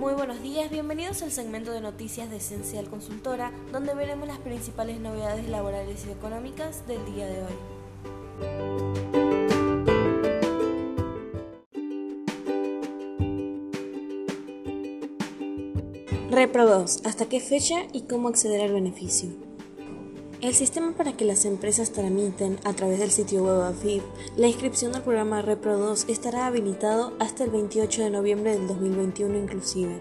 Muy buenos días, bienvenidos al segmento de noticias de Esencial Consultora, donde veremos las principales novedades laborales y económicas del día de hoy. Repro 2. ¿Hasta qué fecha y cómo acceder al beneficio? El sistema para que las empresas tramiten a través del sitio web AFIP la inscripción del programa Repro 2 estará habilitado hasta el 28 de noviembre del 2021 inclusive.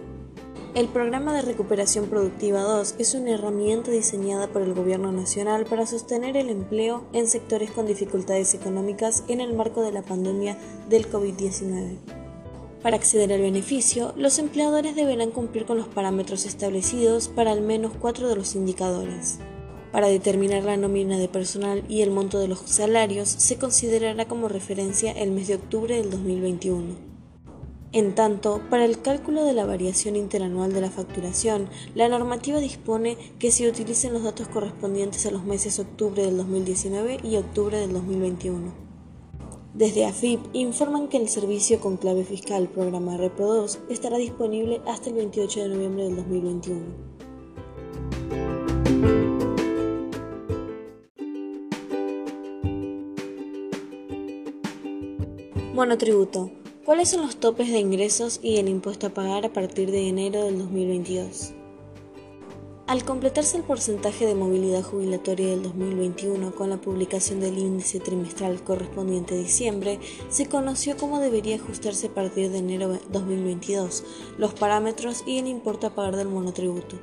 El programa de recuperación productiva 2 es una herramienta diseñada por el Gobierno Nacional para sostener el empleo en sectores con dificultades económicas en el marco de la pandemia del COVID-19. Para acceder al beneficio, los empleadores deberán cumplir con los parámetros establecidos para al menos cuatro de los indicadores. Para determinar la nómina de personal y el monto de los salarios se considerará como referencia el mes de octubre del 2021. En tanto, para el cálculo de la variación interanual de la facturación, la normativa dispone que se utilicen los datos correspondientes a los meses octubre del 2019 y octubre del 2021. Desde AFIP informan que el servicio con clave fiscal programa Repro 2 estará disponible hasta el 28 de noviembre del 2021. Monotributo. ¿Cuáles son los topes de ingresos y el impuesto a pagar a partir de enero del 2022? Al completarse el porcentaje de movilidad jubilatoria del 2021 con la publicación del índice trimestral correspondiente a diciembre, se conoció cómo debería ajustarse a partir de enero de 2022 los parámetros y el importe a pagar del monotributo.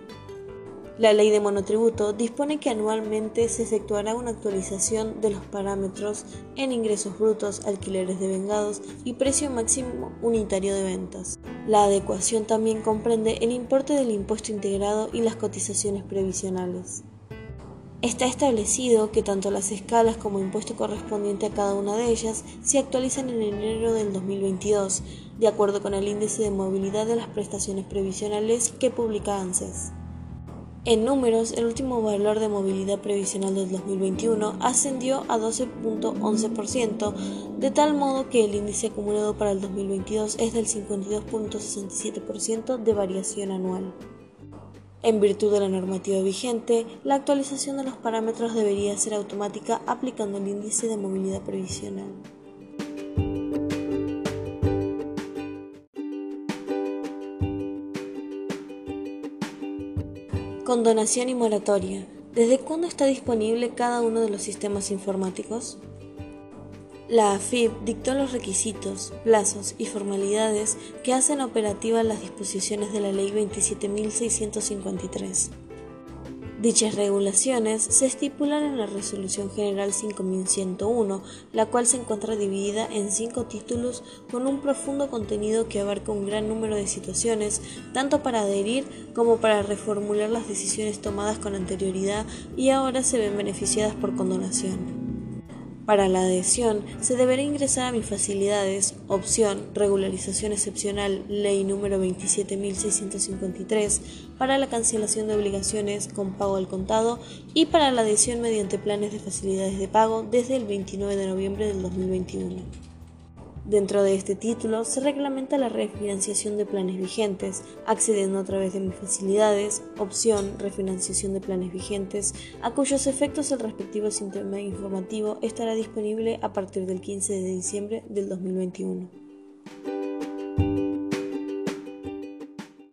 La ley de monotributo dispone que anualmente se efectuará una actualización de los parámetros en ingresos brutos, alquileres de vengados y precio máximo unitario de ventas. La adecuación también comprende el importe del impuesto integrado y las cotizaciones previsionales. Está establecido que tanto las escalas como impuesto correspondiente a cada una de ellas se actualizan en enero del 2022, de acuerdo con el índice de movilidad de las prestaciones previsionales que publica ANSES. En números, el último valor de movilidad previsional del 2021 ascendió a 12.11%, de tal modo que el índice acumulado para el 2022 es del 52.67% de variación anual. En virtud de la normativa vigente, la actualización de los parámetros debería ser automática aplicando el índice de movilidad previsional. Condonación y moratoria. ¿Desde cuándo está disponible cada uno de los sistemas informáticos? La AFIP dictó los requisitos, plazos y formalidades que hacen operativas las disposiciones de la Ley 27.653. Dichas regulaciones se estipulan en la Resolución General 5101, la cual se encuentra dividida en cinco títulos con un profundo contenido que abarca un gran número de situaciones, tanto para adherir como para reformular las decisiones tomadas con anterioridad y ahora se ven beneficiadas por condonación. Para la adhesión, se deberá ingresar a mis facilidades, opción, regularización excepcional, ley número 27.653, para la cancelación de obligaciones con pago al contado y para la adhesión mediante planes de facilidades de pago desde el 29 de noviembre del 2021. Dentro de este título se reglamenta la refinanciación de planes vigentes, accediendo a través de mis facilidades, opción, refinanciación de planes vigentes, a cuyos efectos el respectivo sistema informativo estará disponible a partir del 15 de diciembre del 2021.